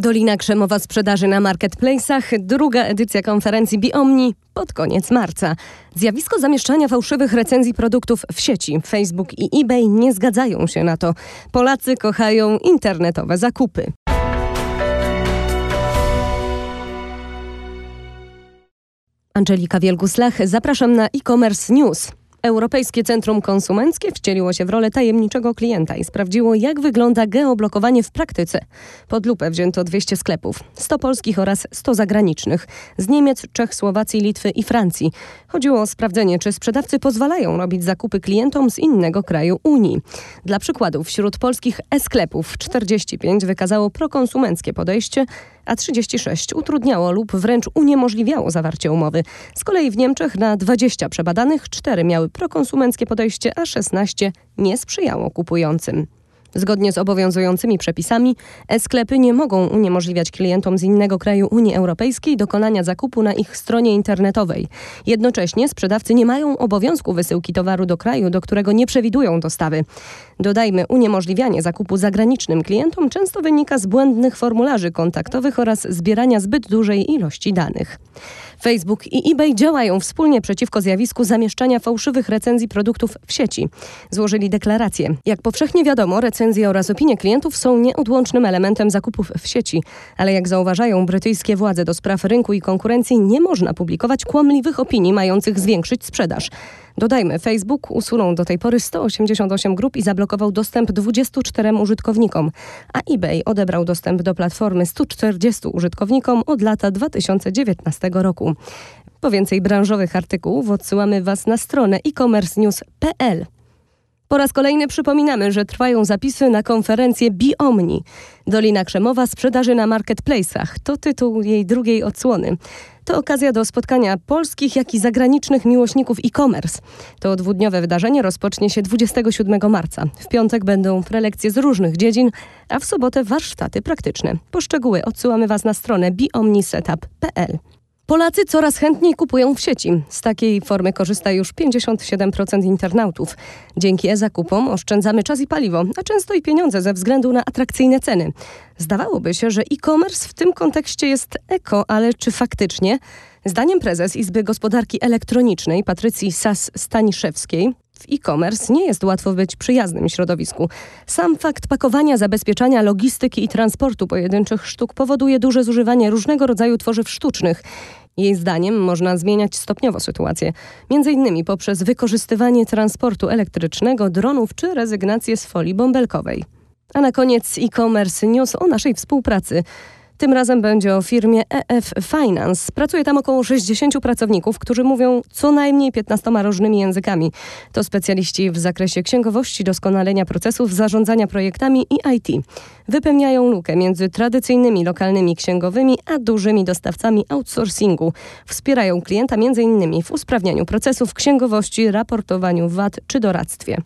Dolina Krzemowa sprzedaży na marketplace'ach, druga edycja konferencji Biomni pod koniec marca. Zjawisko zamieszczania fałszywych recenzji produktów w sieci. Facebook i eBay nie zgadzają się na to. Polacy kochają internetowe zakupy. Angelika Wielguslach, zapraszam na e-commerce news. Europejskie Centrum Konsumenckie wcieliło się w rolę tajemniczego klienta i sprawdziło, jak wygląda geoblokowanie w praktyce. Pod lupę wzięto 200 sklepów, 100 polskich oraz 100 zagranicznych, z Niemiec, Czech, Słowacji, Litwy i Francji. Chodziło o sprawdzenie, czy sprzedawcy pozwalają robić zakupy klientom z innego kraju Unii. Dla przykładu, wśród polskich e-sklepów 45 wykazało prokonsumenckie podejście, a 36 utrudniało lub wręcz uniemożliwiało zawarcie umowy. Z kolei w Niemczech na 20 przebadanych 4 miały prokonsumenckie podejście, a 16 nie sprzyjało kupującym. Zgodnie z obowiązującymi przepisami, e-sklepy nie mogą uniemożliwiać klientom z innego kraju Unii Europejskiej dokonania zakupu na ich stronie internetowej. Jednocześnie sprzedawcy nie mają obowiązku wysyłki towaru do kraju, do którego nie przewidują dostawy. Dodajmy, uniemożliwianie zakupu zagranicznym klientom często wynika z błędnych formularzy kontaktowych oraz zbierania zbyt dużej ilości danych. Facebook i eBay działają wspólnie przeciwko zjawisku zamieszczania fałszywych recenzji produktów w sieci. Złożyli deklarację. Jak powszechnie wiadomo, recenzje oraz opinie klientów są nieodłącznym elementem zakupów w sieci, ale jak zauważają brytyjskie władze do spraw rynku i konkurencji, nie można publikować kłamliwych opinii mających zwiększyć sprzedaż. Dodajmy, Facebook usunął do tej pory 188 grup i zablokował dostęp 24 użytkownikom, a eBay odebrał dostęp do platformy 140 użytkownikom od lata 2019 roku. Po więcej branżowych artykułów odsyłamy Was na stronę e-commercenews.pl. Po raz kolejny przypominamy, że trwają zapisy na konferencję Biomni. Dolina Krzemowa sprzedaży na marketplace'ach. To tytuł jej drugiej odsłony. To okazja do spotkania polskich, jak i zagranicznych miłośników e-commerce. To dwudniowe wydarzenie rozpocznie się 27 marca. W piątek będą prelekcje z różnych dziedzin, a w sobotę warsztaty praktyczne. Poszczegóły odsyłamy Was na stronę biomnisetup.pl. Polacy coraz chętniej kupują w sieci. Z takiej formy korzysta już 57% internautów. Dzięki e-zakupom oszczędzamy czas i paliwo, a często i pieniądze ze względu na atrakcyjne ceny. Zdawałoby się, że e-commerce w tym kontekście jest eko, ale czy faktycznie? Zdaniem prezes Izby Gospodarki Elektronicznej Patrycji Sas-Staniszewskiej, w e-commerce nie jest łatwo być przyjaznym środowisku. Sam fakt pakowania, zabezpieczania, logistyki i transportu pojedynczych sztuk powoduje duże zużywanie różnego rodzaju tworzyw sztucznych. Jej zdaniem można zmieniać stopniowo sytuację, między innymi poprzez wykorzystywanie transportu elektrycznego, dronów czy rezygnację z folii bąbelkowej. A na koniec e-commerce news o naszej współpracy. Tym razem będzie o firmie EF Finance. Pracuje tam około 60 pracowników, którzy mówią co najmniej 15 różnymi językami. To specjaliści w zakresie księgowości, doskonalenia procesów, zarządzania projektami i IT. Wypełniają lukę między tradycyjnymi lokalnymi księgowymi a dużymi dostawcami outsourcingu. Wspierają klienta m.in. w usprawnianiu procesów księgowości, raportowaniu VAT czy doradztwie.